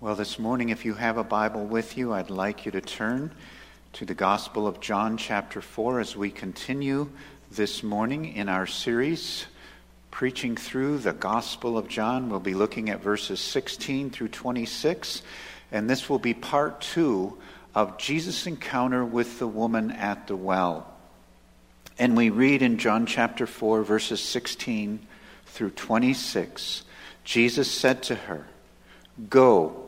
Well, this morning, if you have a Bible with you, I'd like you to turn to the Gospel of John, chapter 4, as we continue this morning in our series, Preaching Through the Gospel of John. We'll be looking at verses 16 through 26, and this will be part two of Jesus' encounter with the woman at the well. And we read in John chapter 4, verses 16 through 26 Jesus said to her, Go,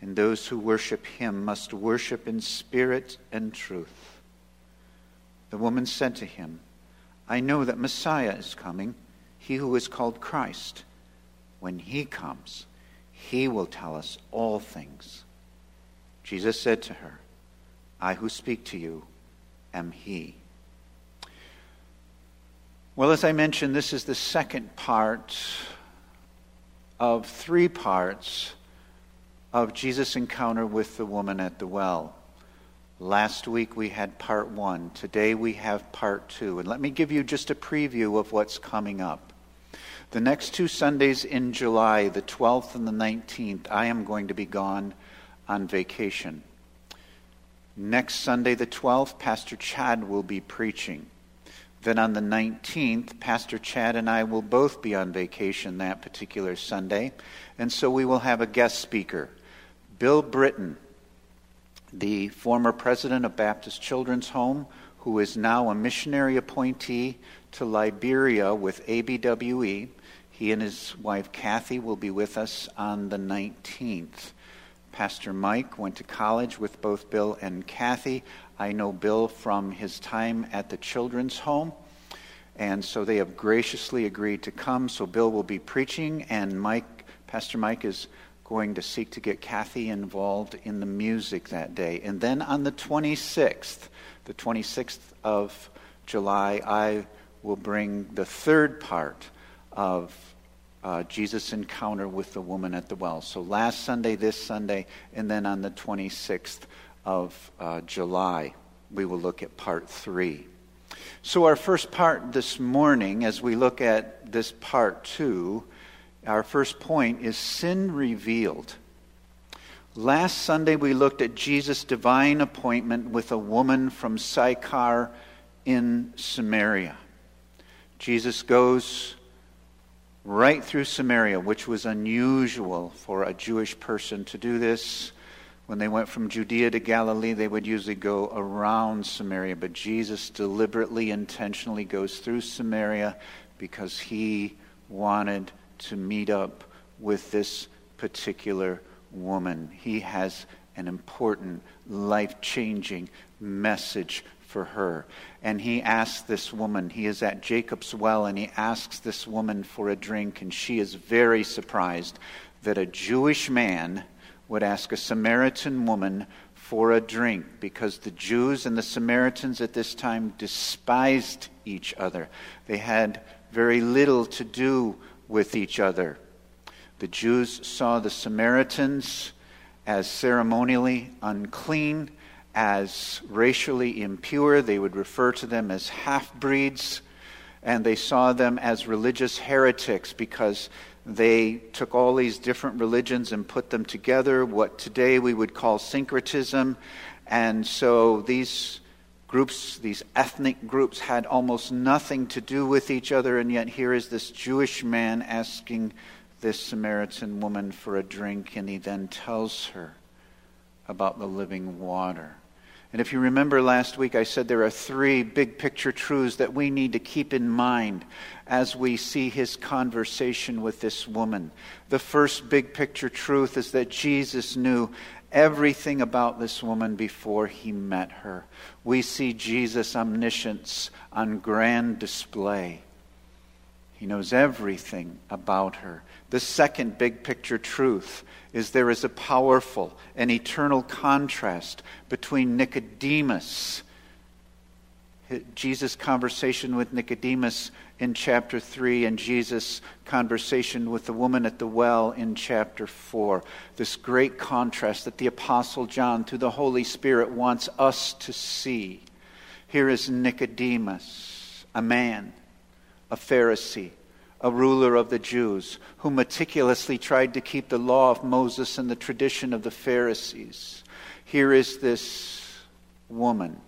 and those who worship him must worship in spirit and truth. The woman said to him, I know that Messiah is coming, he who is called Christ. When he comes, he will tell us all things. Jesus said to her, I who speak to you am he. Well, as I mentioned, this is the second part of three parts of Jesus' encounter with the woman at the well. Last week we had part one. Today we have part two. And let me give you just a preview of what's coming up. The next two Sundays in July, the 12th and the 19th, I am going to be gone on vacation. Next Sunday, the 12th, Pastor Chad will be preaching. Then on the 19th, Pastor Chad and I will both be on vacation that particular Sunday. And so we will have a guest speaker, Bill Britton, the former president of Baptist Children's Home, who is now a missionary appointee to Liberia with ABWE. He and his wife Kathy will be with us on the 19th. Pastor Mike went to college with both Bill and Kathy. I know Bill from his time at the children's home. And so they have graciously agreed to come. So Bill will be preaching, and Mike, Pastor Mike, is going to seek to get Kathy involved in the music that day. And then on the 26th, the 26th of July, I will bring the third part of uh, Jesus' encounter with the woman at the well. So last Sunday, this Sunday, and then on the 26th, of uh, July, we will look at part three. So, our first part this morning, as we look at this part two, our first point is sin revealed. Last Sunday, we looked at Jesus' divine appointment with a woman from Sychar in Samaria. Jesus goes right through Samaria, which was unusual for a Jewish person to do this. When they went from Judea to Galilee, they would usually go around Samaria, but Jesus deliberately, intentionally goes through Samaria because he wanted to meet up with this particular woman. He has an important, life changing message for her. And he asks this woman, he is at Jacob's well, and he asks this woman for a drink, and she is very surprised that a Jewish man would ask a Samaritan woman for a drink because the Jews and the Samaritans at this time despised each other. They had very little to do with each other. The Jews saw the Samaritans as ceremonially unclean, as racially impure. They would refer to them as half breeds, and they saw them as religious heretics because they took all these different religions and put them together, what today we would call syncretism. And so these groups, these ethnic groups, had almost nothing to do with each other, and yet here is this Jewish man asking this Samaritan woman for a drink, and he then tells her about the living water. And if you remember last week, I said there are three big picture truths that we need to keep in mind as we see his conversation with this woman. The first big picture truth is that Jesus knew everything about this woman before he met her. We see Jesus' omniscience on grand display. He knows everything about her. The second big picture truth is there is a powerful and eternal contrast between Nicodemus, Jesus' conversation with Nicodemus in chapter 3, and Jesus' conversation with the woman at the well in chapter 4. This great contrast that the Apostle John, through the Holy Spirit, wants us to see. Here is Nicodemus, a man, a Pharisee a ruler of the Jews, who meticulously tried to keep the law of Moses and the tradition of the Pharisees. Here is this woman,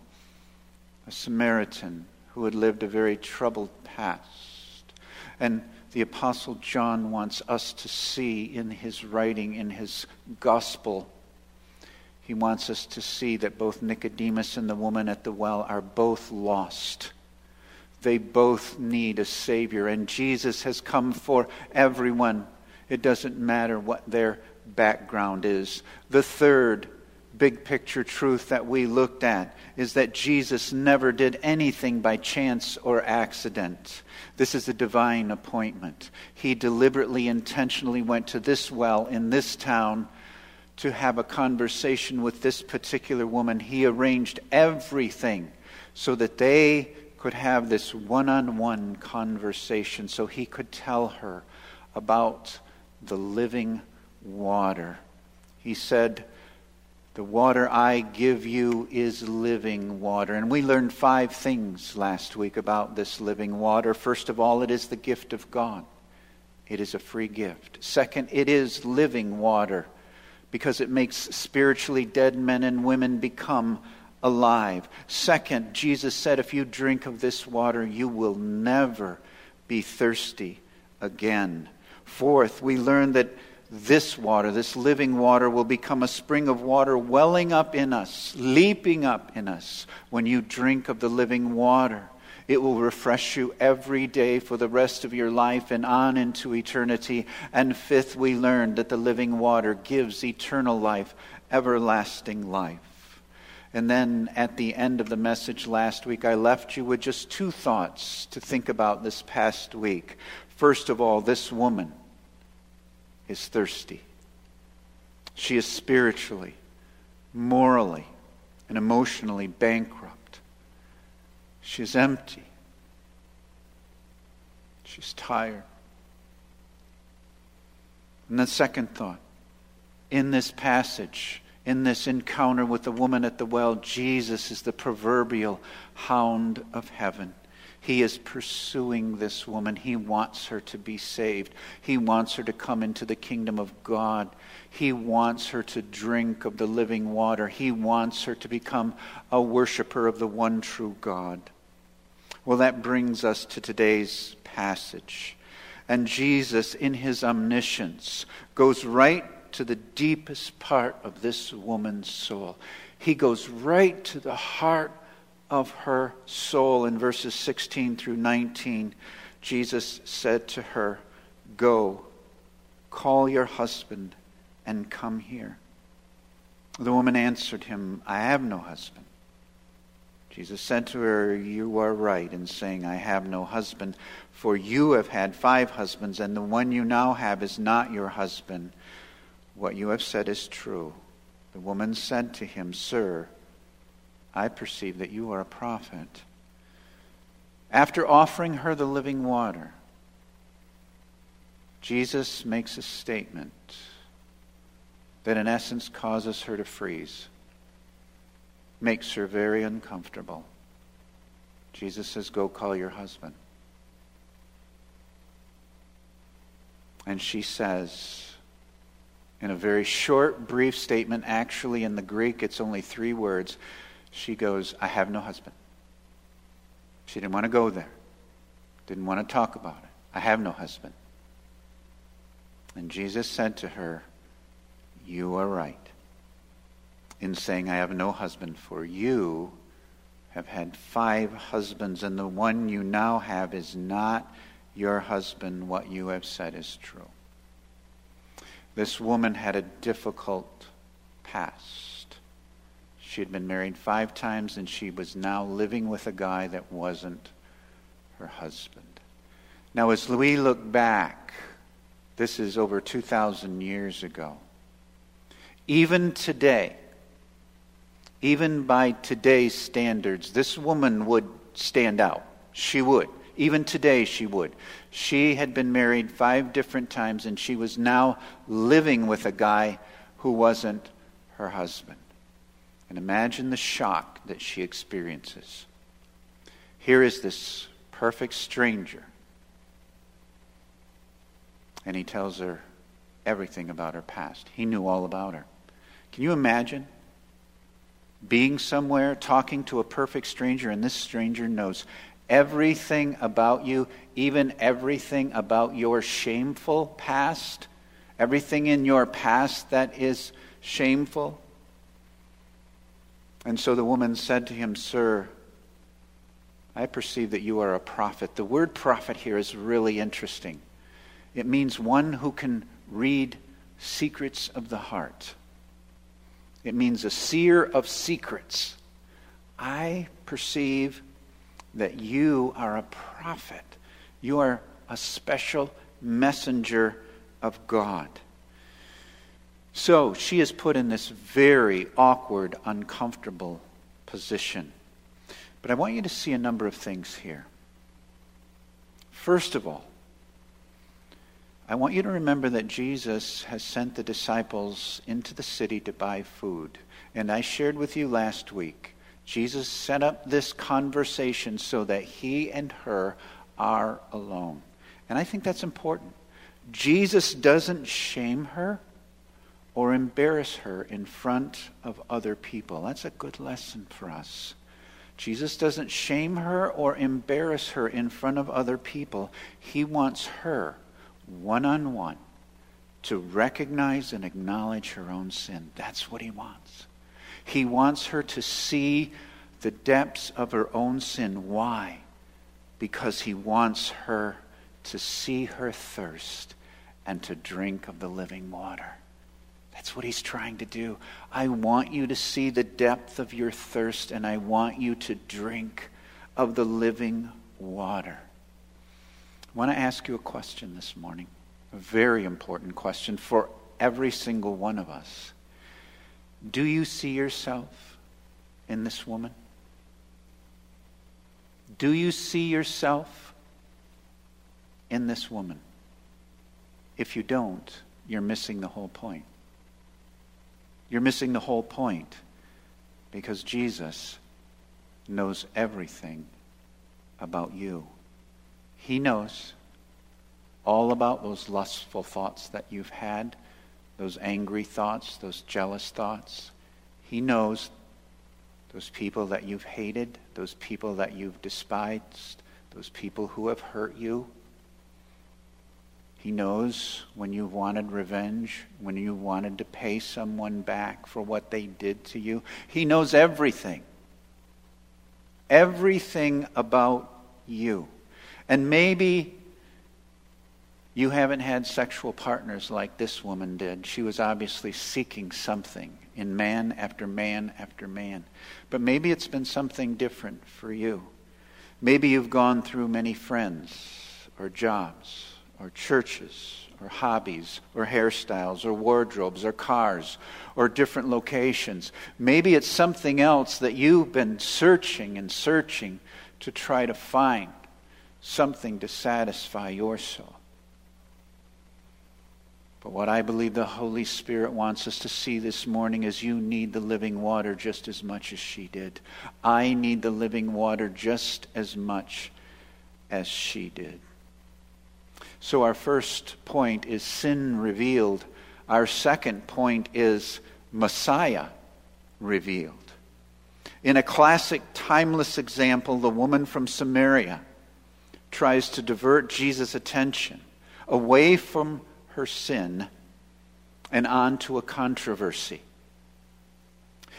a Samaritan, who had lived a very troubled past. And the Apostle John wants us to see in his writing, in his gospel, he wants us to see that both Nicodemus and the woman at the well are both lost they both need a Savior, and Jesus has come for everyone. It doesn't matter what their background is. The third big picture truth that we looked at is that Jesus never did anything by chance or accident. This is a divine appointment. He deliberately, intentionally went to this well in this town to have a conversation with this particular woman. He arranged everything so that they could have this one on one conversation so he could tell her about the living water. He said, The water I give you is living water. And we learned five things last week about this living water. First of all, it is the gift of God, it is a free gift. Second, it is living water because it makes spiritually dead men and women become alive. Second, Jesus said, If you drink of this water, you will never be thirsty again. Fourth, we learn that this water, this living water, will become a spring of water welling up in us, leaping up in us when you drink of the living water. It will refresh you every day for the rest of your life and on into eternity. And fifth, we learned that the living water gives eternal life, everlasting life. And then at the end of the message last week, I left you with just two thoughts to think about this past week. First of all, this woman is thirsty. She is spiritually, morally, and emotionally bankrupt. She is empty. She's tired. And the second thought in this passage, in this encounter with the woman at the well, Jesus is the proverbial hound of heaven. He is pursuing this woman. He wants her to be saved. He wants her to come into the kingdom of God. He wants her to drink of the living water. He wants her to become a worshiper of the one true God. Well, that brings us to today's passage. And Jesus, in his omniscience, goes right to the deepest part of this woman's soul. He goes right to the heart of her soul. In verses 16 through 19, Jesus said to her, Go, call your husband, and come here. The woman answered him, I have no husband. Jesus said to her, You are right in saying, I have no husband, for you have had five husbands, and the one you now have is not your husband. What you have said is true. The woman said to him, Sir, I perceive that you are a prophet. After offering her the living water, Jesus makes a statement that, in essence, causes her to freeze, makes her very uncomfortable. Jesus says, Go call your husband. And she says, in a very short, brief statement. Actually, in the Greek, it's only three words. She goes, I have no husband. She didn't want to go there, didn't want to talk about it. I have no husband. And Jesus said to her, You are right in saying, I have no husband, for you have had five husbands, and the one you now have is not your husband. What you have said is true. This woman had a difficult past. She had been married five times, and she was now living with a guy that wasn't her husband. Now, as we look back, this is over 2,000 years ago. Even today, even by today's standards, this woman would stand out. She would. Even today, she would. She had been married five different times, and she was now living with a guy who wasn't her husband. And imagine the shock that she experiences. Here is this perfect stranger, and he tells her everything about her past. He knew all about her. Can you imagine? being somewhere, talking to a perfect stranger, and this stranger knows everything about you, even everything about your shameful past, everything in your past that is shameful. And so the woman said to him, Sir, I perceive that you are a prophet. The word prophet here is really interesting. It means one who can read secrets of the heart. It means a seer of secrets. I perceive that you are a prophet. You are a special messenger of God. So she is put in this very awkward, uncomfortable position. But I want you to see a number of things here. First of all, I want you to remember that Jesus has sent the disciples into the city to buy food. And I shared with you last week, Jesus set up this conversation so that he and her are alone. And I think that's important. Jesus doesn't shame her or embarrass her in front of other people. That's a good lesson for us. Jesus doesn't shame her or embarrass her in front of other people. He wants her one on one to recognize and acknowledge her own sin. That's what he wants. He wants her to see the depths of her own sin. Why? Because he wants her to see her thirst and to drink of the living water. That's what he's trying to do. I want you to see the depth of your thirst, and I want you to drink of the living water. I want to ask you a question this morning, a very important question for every single one of us. Do you see yourself in this woman? Do you see yourself in this woman? If you don't, you're missing the whole point. You're missing the whole point because Jesus knows everything about you. He knows all about those lustful thoughts that you've had, those angry thoughts, those jealous thoughts. He knows those people that you've hated, those people that you've despised, those people who have hurt you. He knows when you wanted revenge, when you wanted to pay someone back for what they did to you. He knows everything. Everything about you. And maybe you haven't had sexual partners like this woman did. She was obviously seeking something in man after man after man. But maybe it's been something different for you. Maybe you've gone through many friends or jobs or churches or hobbies or hairstyles or wardrobes or cars or different locations. Maybe it's something else that you've been searching and searching to try to find something to satisfy your soul. But what I believe the Holy Spirit wants us to see this morning is you need the living water just as much as she did. I need the living water just as much as she did. So, our first point is sin revealed. Our second point is Messiah revealed. In a classic, timeless example, the woman from Samaria tries to divert Jesus' attention away from her sin and on to a controversy.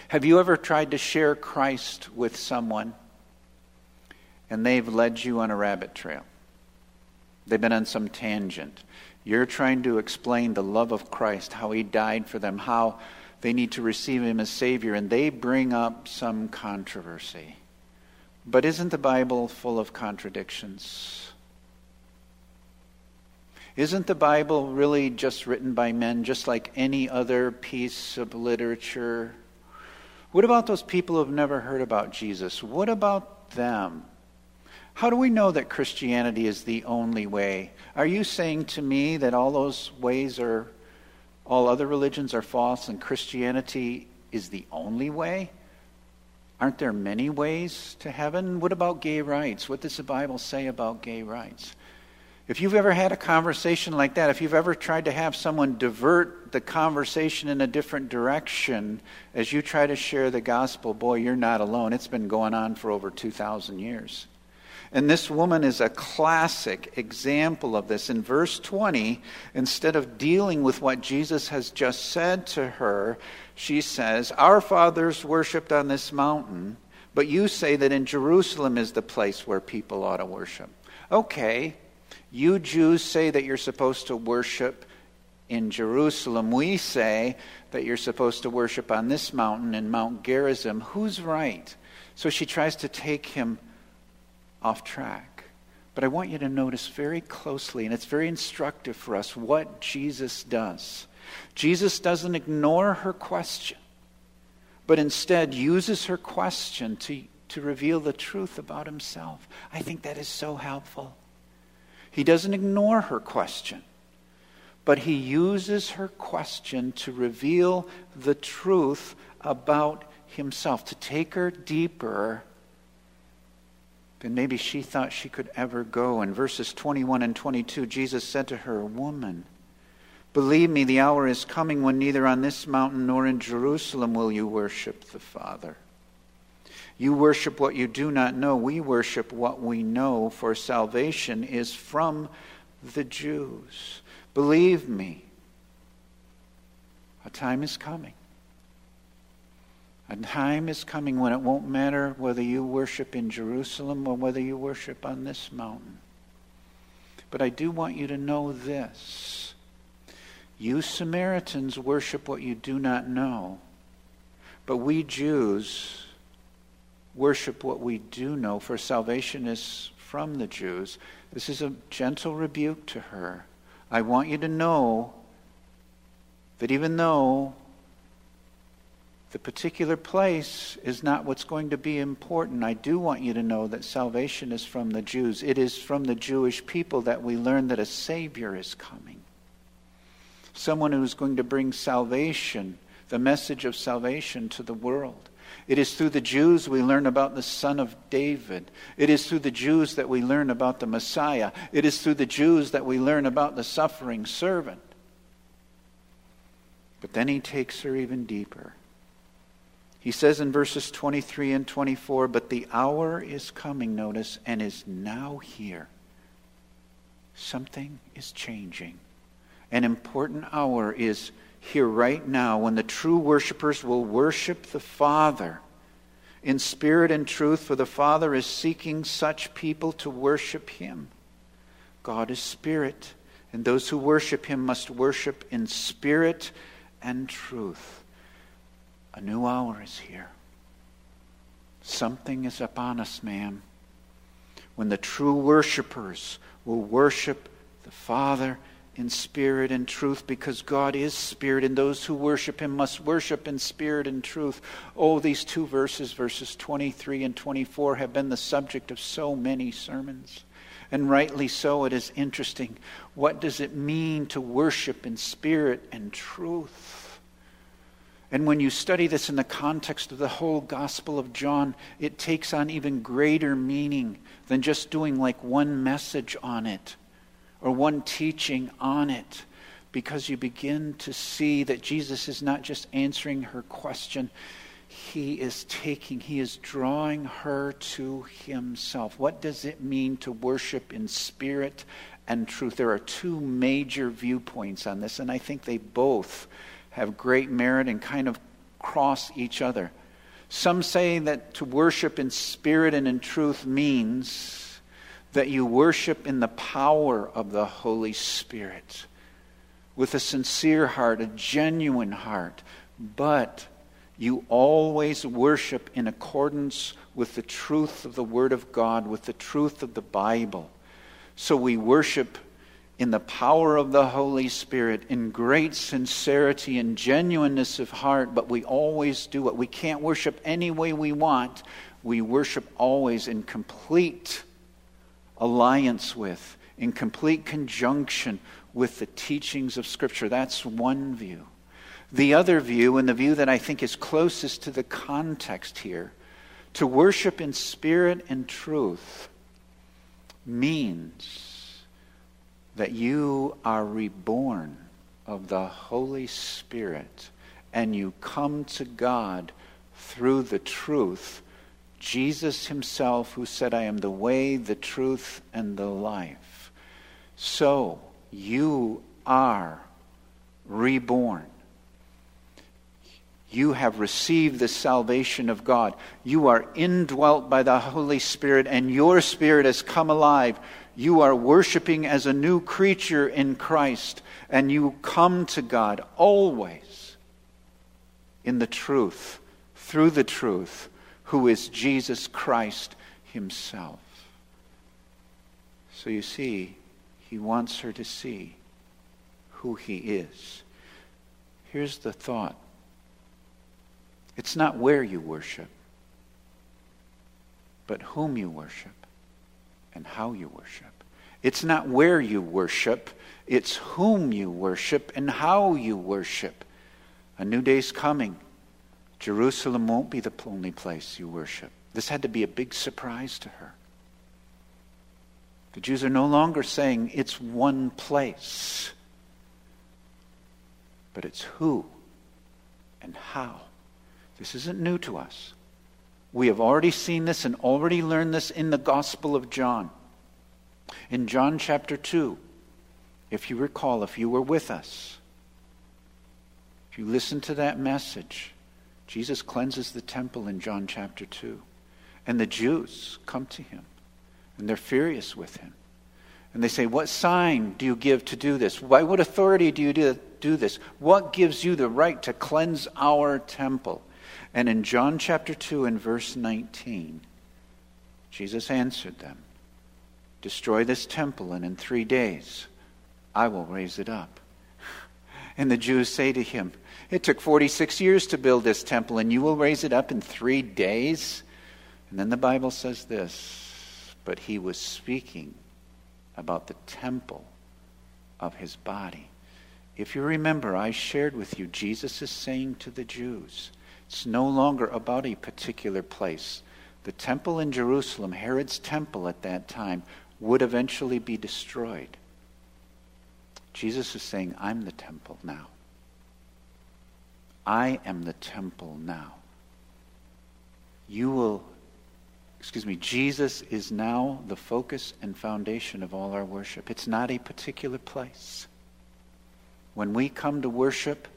Have you ever tried to share Christ with someone and they've led you on a rabbit trail? They've been on some tangent. You're trying to explain the love of Christ, how he died for them, how they need to receive him as Savior, and they bring up some controversy. But isn't the Bible full of contradictions? Isn't the Bible really just written by men, just like any other piece of literature? What about those people who have never heard about Jesus? What about them? How do we know that Christianity is the only way? Are you saying to me that all those ways are, all other religions are false and Christianity is the only way? Aren't there many ways to heaven? What about gay rights? What does the Bible say about gay rights? If you've ever had a conversation like that, if you've ever tried to have someone divert the conversation in a different direction as you try to share the gospel, boy, you're not alone. It's been going on for over 2,000 years. And this woman is a classic example of this. In verse 20, instead of dealing with what Jesus has just said to her, she says, Our fathers worshipped on this mountain, but you say that in Jerusalem is the place where people ought to worship. Okay, you Jews say that you're supposed to worship in Jerusalem. We say that you're supposed to worship on this mountain in Mount Gerizim. Who's right? So she tries to take him off track. But I want you to notice very closely, and it's very instructive for us, what Jesus does. Jesus doesn't ignore her question, but instead uses her question to, to reveal the truth about himself. I think that is so helpful. He doesn't ignore her question, but he uses her question to reveal the truth about himself, to take her deeper than maybe she thought she could ever go. In verses 21 and 22, Jesus said to her, Woman, believe me, the hour is coming when neither on this mountain nor in Jerusalem will you worship the Father. You worship what you do not know. We worship what we know, for salvation is from the Jews. Believe me, a time is coming. A time is coming when it won't matter whether you worship in Jerusalem or whether you worship on this mountain. But I do want you to know this. You Samaritans worship what you do not know. But we Jews worship what we do know, for salvation is from the Jews. This is a gentle rebuke to her. I want you to know that even though the particular place is not what's going to be important. I do want you to know that salvation is from the Jews. It is from the Jewish people that we learn that a Savior is coming. Someone who is going to bring salvation, the message of salvation to the world. It is through the Jews we learn about the Son of David. It is through the Jews that we learn about the Messiah. It is through the Jews that we learn about the suffering servant. But then he takes her even deeper. He says in verses 23 and 24, But the hour is coming, notice, and is now here. Something is changing. An important hour is here right now when the true worshipers will worship the Father in spirit and truth, for the Father is seeking such people to worship Him. God is spirit, and those who worship Him must worship in spirit and truth. A new hour is here. Something is upon us, ma'am. When the true worshipers will worship the Father in spirit and truth because God is spirit, and those who worship him must worship in spirit and truth. Oh, these two verses, verses 23 and 24, have been the subject of so many sermons. And rightly so, it is interesting. What does it mean to worship in spirit and truth? And when you study this in the context of the whole Gospel of John, it takes on even greater meaning than just doing like one message on it or one teaching on it because you begin to see that Jesus is not just answering her question, he is taking, he is drawing her to himself. What does it mean to worship in spirit and truth. There are two major viewpoints on this, and I think they both have great merit and kind of cross each other. Some say that to worship in spirit and in truth means that you worship in the power of the Holy Spirit with a sincere heart, a genuine heart, but you always worship in accordance with the truth of the Word of God, with the truth of the Bible. So we worship in the power of the Holy Spirit, in great sincerity and genuineness of heart, but we always do it. We can't worship any way we want. We worship always in complete alliance with, in complete conjunction with the teachings of Scripture. That's one view. The other view, and the view that I think is closest to the context here, to worship in spirit and truth means that you are reborn of the Holy Spirit and you come to God through the truth. Jesus himself, who said, I am the way, the truth, and the life. So you are reborn. You have received the salvation of God. You are indwelt by the Holy Spirit, and your spirit has come alive you are worshiping as a new creature in Christ, and you come to God always in the truth, through the truth, who is Jesus Christ Himself. So you see, He wants her to see who He is. Here's the thought it's not where you worship, but whom you worship and how you worship. It's not where you worship, it's whom you worship and how you worship. A new day's coming. Jerusalem won't be the only place you worship. This had to be a big surprise to her. The Jews are no longer saying it's one place, but it's who and how. This isn't new to us. We have already seen this and already learned this in the Gospel of John. In John chapter 2, if you recall, if you were with us, if you listen to that message, Jesus cleanses the temple in John chapter 2. And the Jews come to him, and they're furious with him. And they say, What sign do you give to do this? By what authority do you do this? What gives you the right to cleanse our temple? And in John chapter 2 and verse 19, Jesus answered them Destroy this temple, and in three days I will raise it up. And the Jews say to him, It took 46 years to build this temple, and you will raise it up in three days? And then the Bible says this But he was speaking about the temple of his body. If you remember, I shared with you, Jesus is saying to the Jews, it's no longer about a particular place. The temple in Jerusalem, Herod's temple at that time, would eventually be destroyed. Jesus is saying, I'm the temple now. I am the temple now. You will, excuse me, Jesus is now the focus and foundation of all our worship. It's not a particular place. When we come to worship,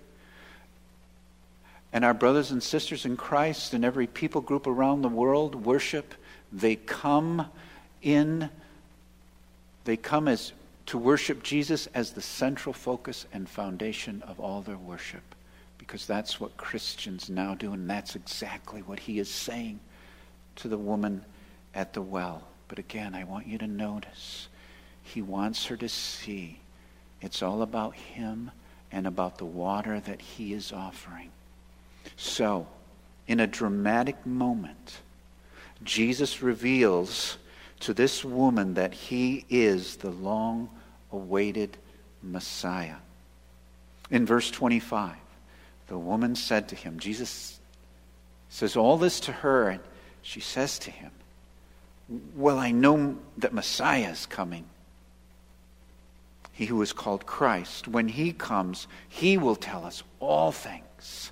and our brothers and sisters in Christ and every people group around the world worship, they come in, they come as to worship Jesus as the central focus and foundation of all their worship. Because that's what Christians now do, and that's exactly what he is saying to the woman at the well. But again, I want you to notice he wants her to see it's all about him and about the water that he is offering. So, in a dramatic moment, Jesus reveals to this woman that he is the long awaited Messiah. In verse 25, the woman said to him, Jesus says all this to her, and she says to him, Well, I know that Messiah is coming. He who is called Christ. When he comes, he will tell us all things.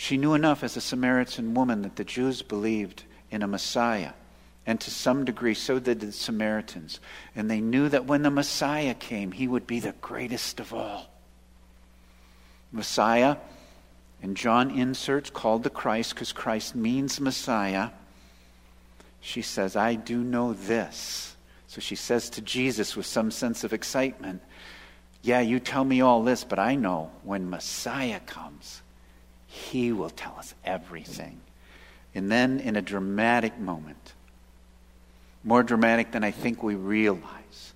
She knew enough as a Samaritan woman that the Jews believed in a Messiah. And to some degree, so did the Samaritans. And they knew that when the Messiah came, he would be the greatest of all. Messiah, and John inserts called the Christ because Christ means Messiah. She says, I do know this. So she says to Jesus with some sense of excitement, Yeah, you tell me all this, but I know when Messiah comes, he will tell us everything. And then, in a dramatic moment, more dramatic than I think we realize,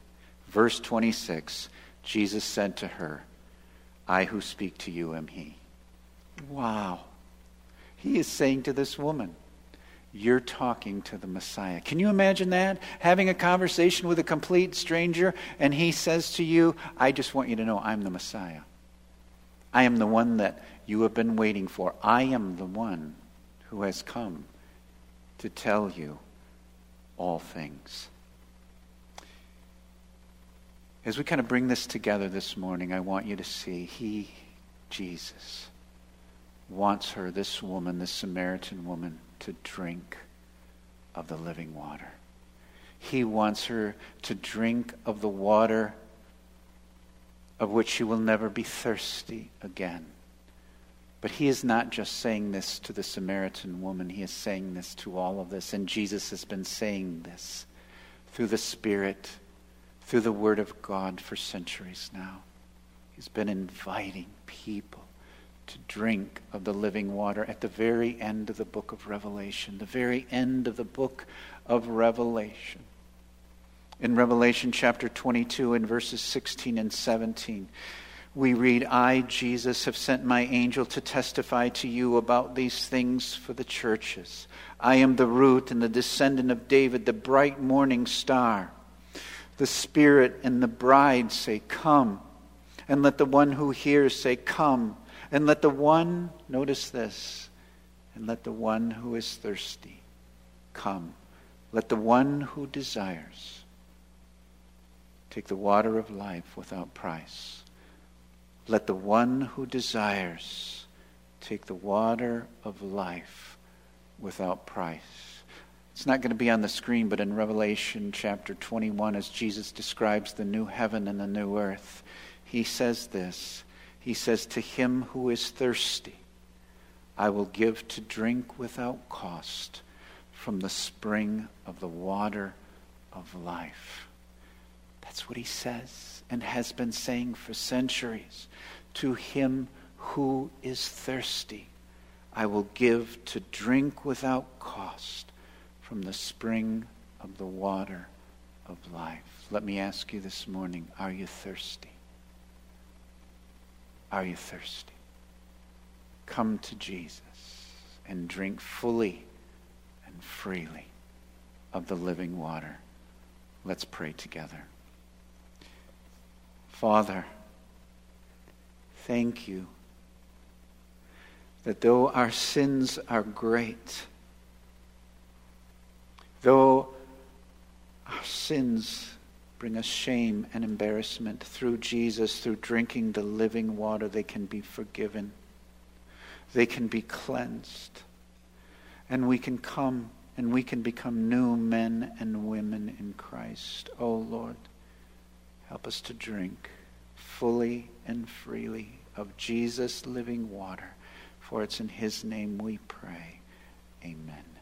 verse 26, Jesus said to her, I who speak to you am he. Wow. He is saying to this woman, You're talking to the Messiah. Can you imagine that? Having a conversation with a complete stranger, and he says to you, I just want you to know I'm the Messiah. I am the one that you have been waiting for. I am the one who has come to tell you all things. As we kind of bring this together this morning, I want you to see He, Jesus, wants her, this woman, this Samaritan woman, to drink of the living water. He wants her to drink of the water of which you will never be thirsty again. But he is not just saying this to the Samaritan woman, he is saying this to all of us. And Jesus has been saying this through the Spirit through the Word of God for centuries now. He's been inviting people to drink of the living water at the very end of the book of Revelation, the very end of the book of Revelation. In Revelation chapter 22, and verses 16 and 17, we read, I, Jesus, have sent my angel to testify to you about these things for the churches. I am the root and the descendant of David, the bright morning star. The Spirit and the bride say, Come. And let the one who hears say, Come. And let the one, notice this, and let the one who is thirsty come. Let the one who desires take the water of life without price. Let the one who desires take the water of life without price. It's not going to be on the screen, but in Revelation chapter 21, as Jesus describes the new heaven and the new earth, he says this. He says, To him who is thirsty, I will give to drink without cost from the spring of the water of life. That's what he says and has been saying for centuries. To him who is thirsty, I will give to drink without cost from the spring of the water of life. Let me ask you this morning are you thirsty? Are you thirsty? Come to Jesus and drink fully and freely of the living water. Let's pray together. Father, thank you that though our sins are great, Though our sins bring us shame and embarrassment, through Jesus, through drinking the living water, they can be forgiven. They can be cleansed. And we can come and we can become new men and women in Christ. Oh Lord, help us to drink fully and freely of Jesus' living water. For it's in his name we pray. Amen.